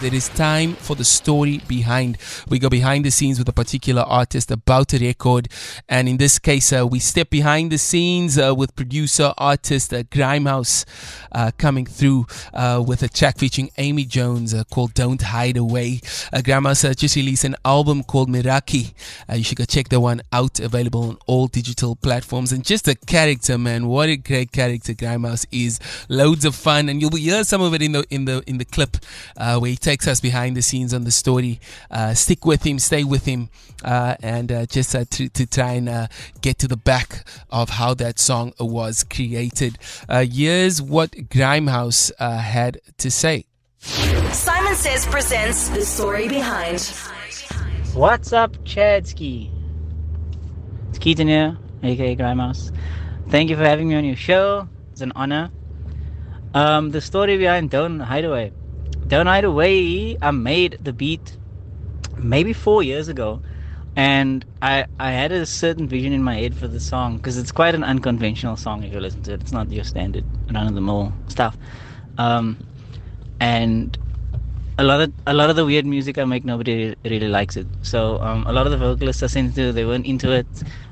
It is time for the story behind. We go behind the scenes with a particular artist about a record, and in this case, uh, we step behind the scenes uh, with producer artist uh, Grimehouse uh, coming through uh, with a track featuring Amy Jones uh, called "Don't Hide Away." Grimehouse just released an album called Meraki. You should go check that one out. Available on all digital platforms, and just a character, man. What a great character Grimehouse is. Loads of fun, and you'll hear some of it in the in the in the clip uh, where he takes us behind the scenes on the story. Uh, stick with him, stay with him, uh, and uh, just uh, to, to try and uh, get to the back of how that song was created. Uh, here's what Grimehouse uh, had to say. Simon Says presents the story behind. What's up, Chadsky? It's Keaton here, aka Grimehouse. Thank you for having me on your show. It's an honor. Um, the story behind Don't Hide Away. Don't Hide Away, I made the beat maybe four years ago. And I, I had a certain vision in my head for the song because it's quite an unconventional song if you listen to it. It's not your standard run of the mill stuff. Um, and a lot of a lot of the weird music I make, nobody really likes it. So um, a lot of the vocalists I sent to, they weren't into it.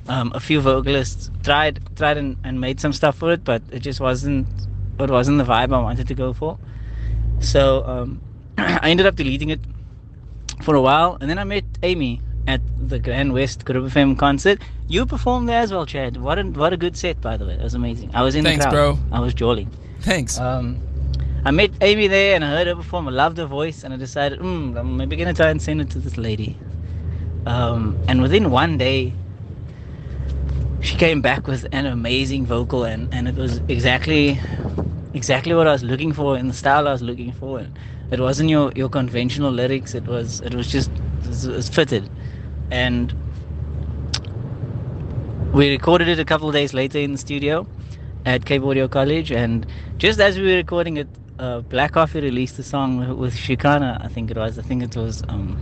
Um, a few vocalists tried tried and, and made some stuff for it, but it just wasn't it wasn't the vibe I wanted to go for. So um, I ended up deleting it for a while, and then I met Amy at the Grand West Good Hope FM concert. You performed there as well, Chad. What a what a good set, by the way. That was amazing. I was in Thanks, the crowd. bro. I was jolling. Thanks. Um, I met Amy there and I heard her perform. I loved her voice, and I decided, mm, I'm maybe gonna try and send it to this lady. Um, and within one day, she came back with an amazing vocal, and, and it was exactly exactly what I was looking for in the style I was looking for. And it wasn't your, your conventional lyrics. It was it was just it was, fitted, and we recorded it a couple of days later in the studio at Cape Audio College, and just as we were recording it, uh, Black Coffee released a song with, Shikana. I think it was. I think it was. Um,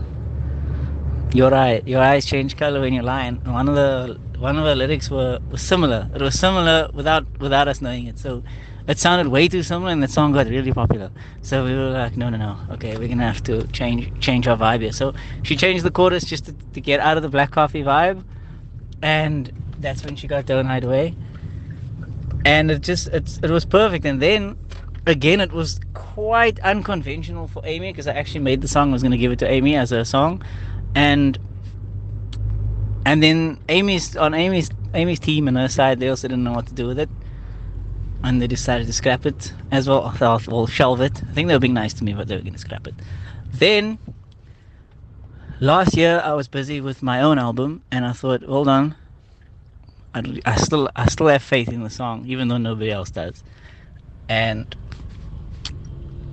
your eye, your eyes change color when you lie. And one of the one of the lyrics were was similar. It was similar without without us knowing it. So it sounded way too similar, and the song got really popular. So we were like, no, no, no. Okay, we're gonna have to change change our vibe here. So she changed the chorus just to, to get out of the Black Coffee vibe, and that's when she got Don't Away. And it just it's, it was perfect. And then again, it was quite unconventional for Amy because I actually made the song. I was gonna give it to Amy as a song, and and then Amy's on Amy's Amy's team and her side, they also didn't know what to do with it, and they decided to scrap it as well. I thought, well, shelve it. I think they were being nice to me, but they were going to scrap it. Then last year, I was busy with my own album, and I thought, hold on, I, I still I still have faith in the song, even though nobody else does, and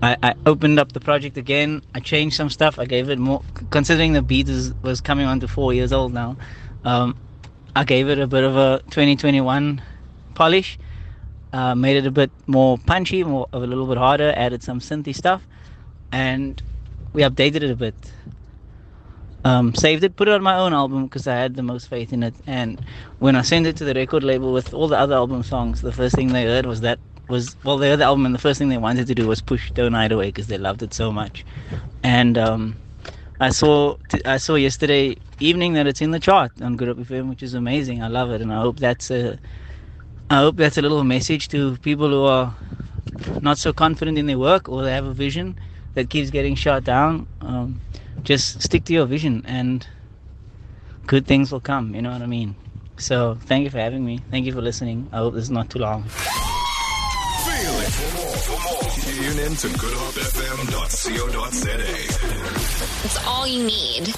I, I opened up the project again. I changed some stuff. I gave it more, considering the beat is, was coming on to four years old now. Um, I gave it a bit of a 2021 polish. Uh, made it a bit more punchy, more a little bit harder. Added some synthy stuff, and we updated it a bit. Um, saved it, put it on my own album because I had the most faith in it. And when I sent it to the record label with all the other album songs, the first thing they heard was that was well they heard the album and the first thing they wanted to do was push Don't Hide Away because they loved it so much. And um, I saw t- I saw yesterday evening that it's in the chart on Good Hope FM, which is amazing. I love it, and I hope that's a I hope that's a little message to people who are not so confident in their work or they have a vision that keeps getting shot down. Um, just stick to your vision and good things will come. You know what I mean? So thank you for having me. Thank you for listening. I hope this is not too long. Feel it. For more, for more, tune in to goodhopefm.co.za. It's all you need.